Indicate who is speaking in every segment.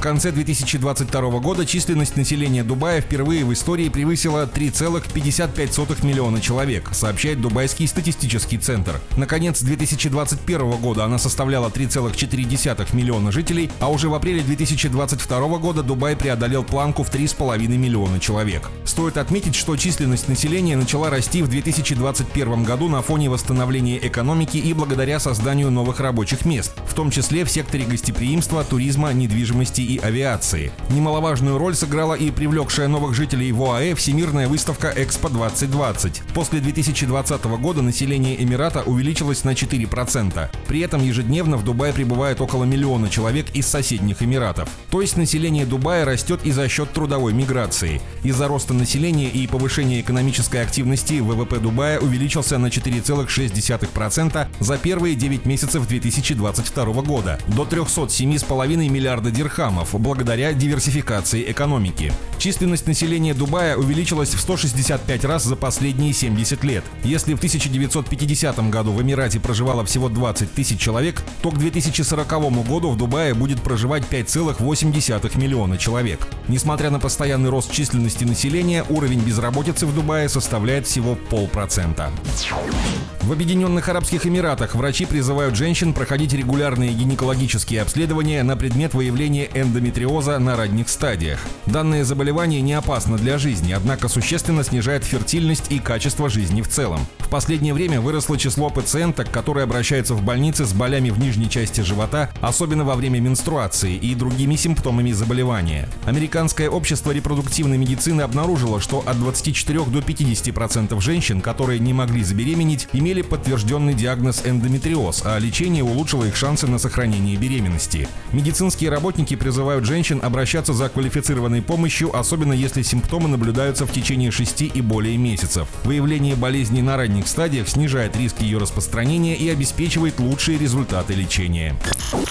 Speaker 1: В конце 2022 года численность населения Дубая впервые в истории превысила 3,55 миллиона человек, сообщает Дубайский статистический центр. Наконец, 2021 года она составляла 3,4 миллиона жителей, а уже в апреле 2022 года Дубай преодолел планку в 3,5 миллиона человек. Стоит отметить, что численность населения начала расти в 2021 году на фоне восстановления экономики и благодаря созданию новых рабочих мест, в том числе в секторе гостеприимства, туризма, недвижимости и авиации. Немаловажную роль сыграла и привлекшая новых жителей в ОАЭ Всемирная выставка Экспо-2020. После 2020 года население Эмирата увеличилось на 4%. При этом ежедневно в Дубае прибывает около миллиона человек из соседних Эмиратов. То есть население Дубая растет и за счет трудовой миграции. Из-за роста населения и повышения экономической активности ВВП Дубая увеличился на 4,6% за первые 9 месяцев 2022 года до 307,5 миллиарда дирхамов дирхамов благодаря диверсификации экономики. Численность населения Дубая увеличилась в 165 раз за последние 70 лет. Если в 1950 году в Эмирате проживало всего 20 тысяч человек, то к 2040 году в Дубае будет проживать 5,8 миллиона человек. Несмотря на постоянный рост численности населения, уровень безработицы в Дубае составляет всего полпроцента. В Объединенных Арабских Эмиратах врачи призывают женщин проходить регулярные гинекологические обследования на предмет выявления эндометриоза на ранних стадиях. Данное заболевание не опасно для жизни, однако существенно снижает фертильность и качество жизни в целом. Последнее время выросло число пациенток, которые обращаются в больницы с болями в нижней части живота, особенно во время менструации и другими симптомами заболевания. Американское общество репродуктивной медицины обнаружило, что от 24 до 50% женщин, которые не могли забеременеть, имели подтвержденный диагноз эндометриоз, а лечение улучшило их шансы на сохранение беременности. Медицинские работники призывают женщин обращаться за квалифицированной помощью, особенно если симптомы наблюдаются в течение 6 и более месяцев. Выявление болезни на ранних стадиях снижает риск ее распространения и обеспечивает лучшие результаты лечения.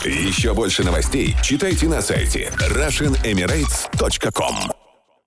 Speaker 2: Еще больше новостей читайте на сайте RussianEmirates.com